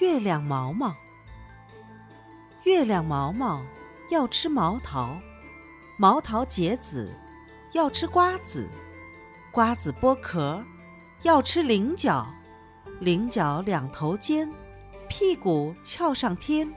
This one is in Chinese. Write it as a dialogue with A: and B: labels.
A: 月亮毛毛月亮毛毛要吃毛桃毛桃结籽要吃瓜子瓜子剥壳要吃菱角菱角两头尖屁股翘上天。